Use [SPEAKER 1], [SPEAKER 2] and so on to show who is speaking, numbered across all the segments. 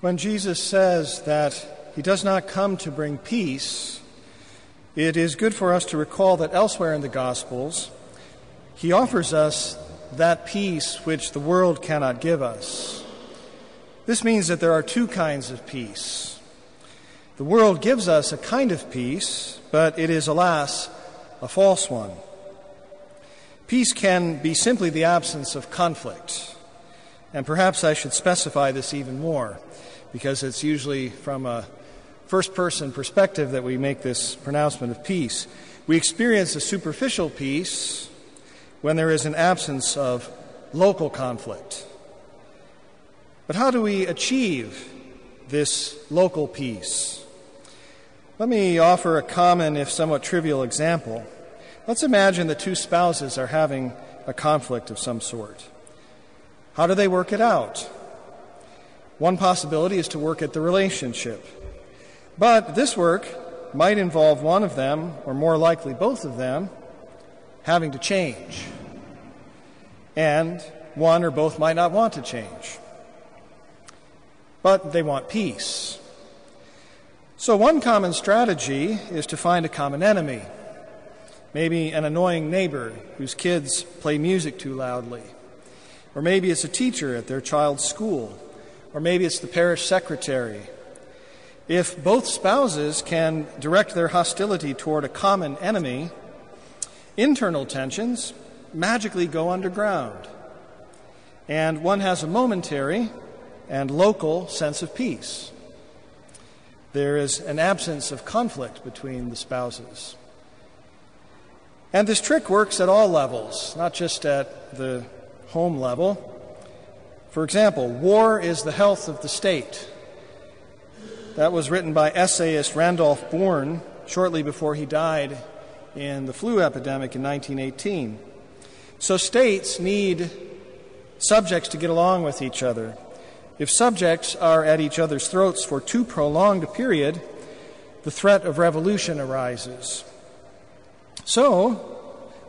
[SPEAKER 1] When Jesus says that he does not come to bring peace, it is good for us to recall that elsewhere in the Gospels, he offers us that peace which the world cannot give us. This means that there are two kinds of peace. The world gives us a kind of peace, but it is, alas, a false one. Peace can be simply the absence of conflict. And perhaps I should specify this even more, because it's usually from a first person perspective that we make this pronouncement of peace. We experience a superficial peace when there is an absence of local conflict. But how do we achieve this local peace? Let me offer a common, if somewhat trivial, example. Let's imagine the two spouses are having a conflict of some sort. How do they work it out? One possibility is to work at the relationship. But this work might involve one of them, or more likely both of them, having to change. And one or both might not want to change. But they want peace. So, one common strategy is to find a common enemy. Maybe an annoying neighbor whose kids play music too loudly. Or maybe it's a teacher at their child's school. Or maybe it's the parish secretary. If both spouses can direct their hostility toward a common enemy, internal tensions magically go underground. And one has a momentary and local sense of peace. There is an absence of conflict between the spouses. And this trick works at all levels, not just at the home level. For example, war is the health of the state. That was written by essayist Randolph Bourne shortly before he died in the flu epidemic in 1918. So states need subjects to get along with each other. If subjects are at each other's throats for too prolonged a period, the threat of revolution arises. So,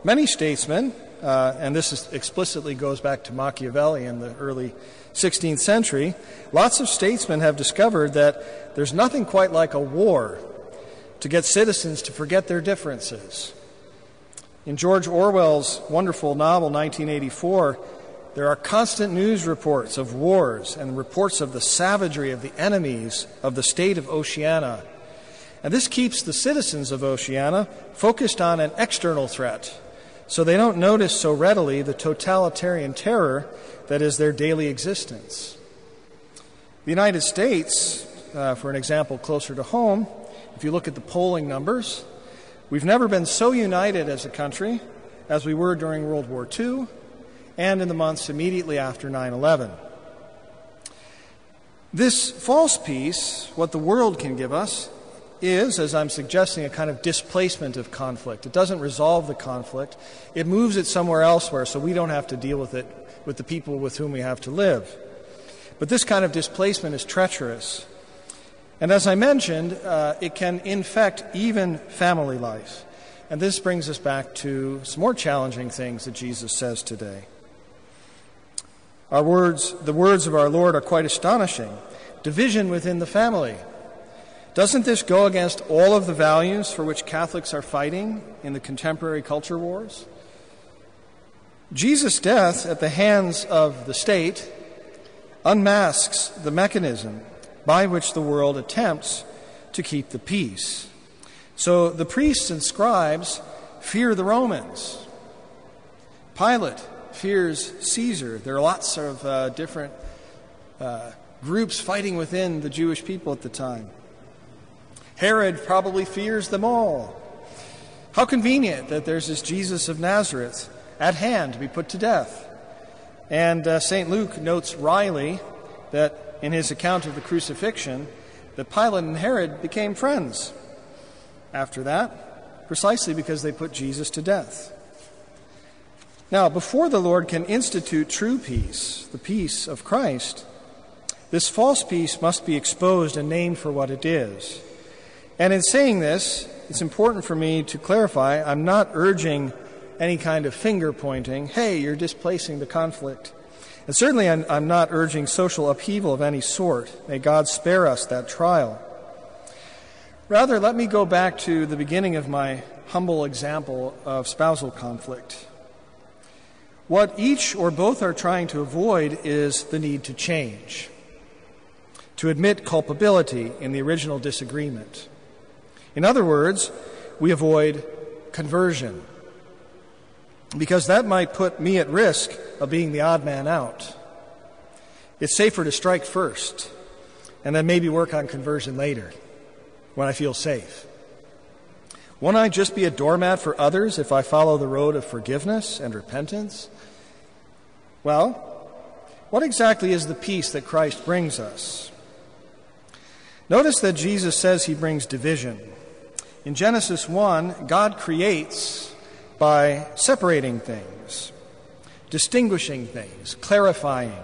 [SPEAKER 1] many statesmen, uh, and this is, explicitly goes back to Machiavelli in the early 16th century, lots of statesmen have discovered that there's nothing quite like a war to get citizens to forget their differences in George Orwell's wonderful novel, 1984, there are constant news reports of wars and reports of the savagery of the enemies of the state of Oceania. And this keeps the citizens of Oceania focused on an external threat, so they don't notice so readily the totalitarian terror that is their daily existence. The United States, uh, for an example closer to home, if you look at the polling numbers, We've never been so united as a country as we were during World War II and in the months immediately after 9 11. This false peace, what the world can give us, is, as I'm suggesting, a kind of displacement of conflict. It doesn't resolve the conflict, it moves it somewhere elsewhere so we don't have to deal with it with the people with whom we have to live. But this kind of displacement is treacherous. And as I mentioned, uh, it can infect even family life. And this brings us back to some more challenging things that Jesus says today. Our words, the words of our Lord are quite astonishing. Division within the family. Doesn't this go against all of the values for which Catholics are fighting in the contemporary culture wars? Jesus' death at the hands of the state unmasks the mechanism by which the world attempts to keep the peace. So the priests and scribes fear the Romans. Pilate fears Caesar. There are lots of uh, different uh, groups fighting within the Jewish people at the time. Herod probably fears them all. How convenient that there's this Jesus of Nazareth at hand to be put to death. And uh, St. Luke notes wryly that in his account of the crucifixion that Pilate and Herod became friends after that, precisely because they put Jesus to death. Now, before the Lord can institute true peace, the peace of Christ, this false peace must be exposed and named for what it is. And in saying this, it's important for me to clarify I'm not urging any kind of finger pointing, hey, you're displacing the conflict. And certainly, I'm, I'm not urging social upheaval of any sort. May God spare us that trial. Rather, let me go back to the beginning of my humble example of spousal conflict. What each or both are trying to avoid is the need to change, to admit culpability in the original disagreement. In other words, we avoid conversion because that might put me at risk of being the odd man out. It's safer to strike first and then maybe work on conversion later when I feel safe. Won't I just be a doormat for others if I follow the road of forgiveness and repentance? Well, what exactly is the peace that Christ brings us? Notice that Jesus says he brings division. In Genesis 1, God creates by separating things, distinguishing things, clarifying,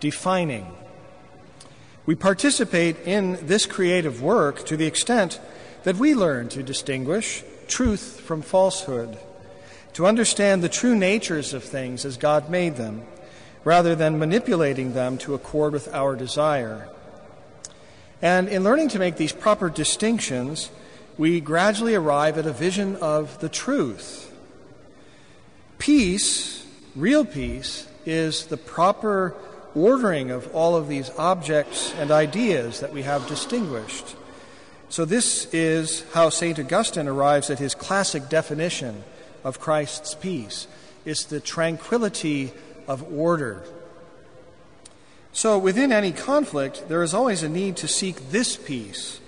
[SPEAKER 1] defining. We participate in this creative work to the extent that we learn to distinguish truth from falsehood, to understand the true natures of things as God made them, rather than manipulating them to accord with our desire. And in learning to make these proper distinctions, we gradually arrive at a vision of the truth Peace, real peace, is the proper ordering of all of these objects and ideas that we have distinguished. So, this is how St. Augustine arrives at his classic definition of Christ's peace it's the tranquility of order. So, within any conflict, there is always a need to seek this peace,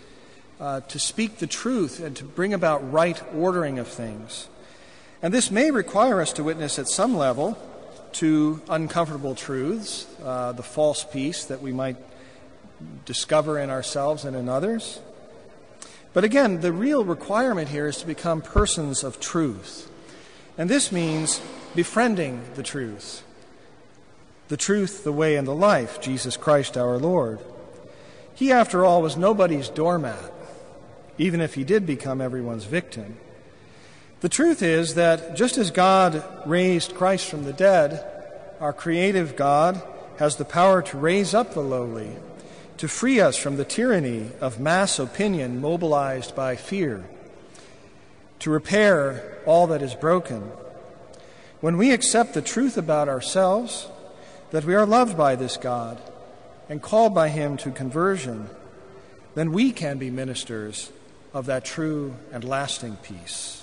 [SPEAKER 1] uh, to speak the truth, and to bring about right ordering of things. And this may require us to witness at some level to uncomfortable truths, uh, the false peace that we might discover in ourselves and in others. But again, the real requirement here is to become persons of truth. And this means befriending the truth. The truth, the way, and the life, Jesus Christ our Lord. He, after all, was nobody's doormat, even if he did become everyone's victim. The truth is that just as God raised Christ from the dead, our creative God has the power to raise up the lowly, to free us from the tyranny of mass opinion mobilized by fear, to repair all that is broken. When we accept the truth about ourselves, that we are loved by this God and called by Him to conversion, then we can be ministers of that true and lasting peace.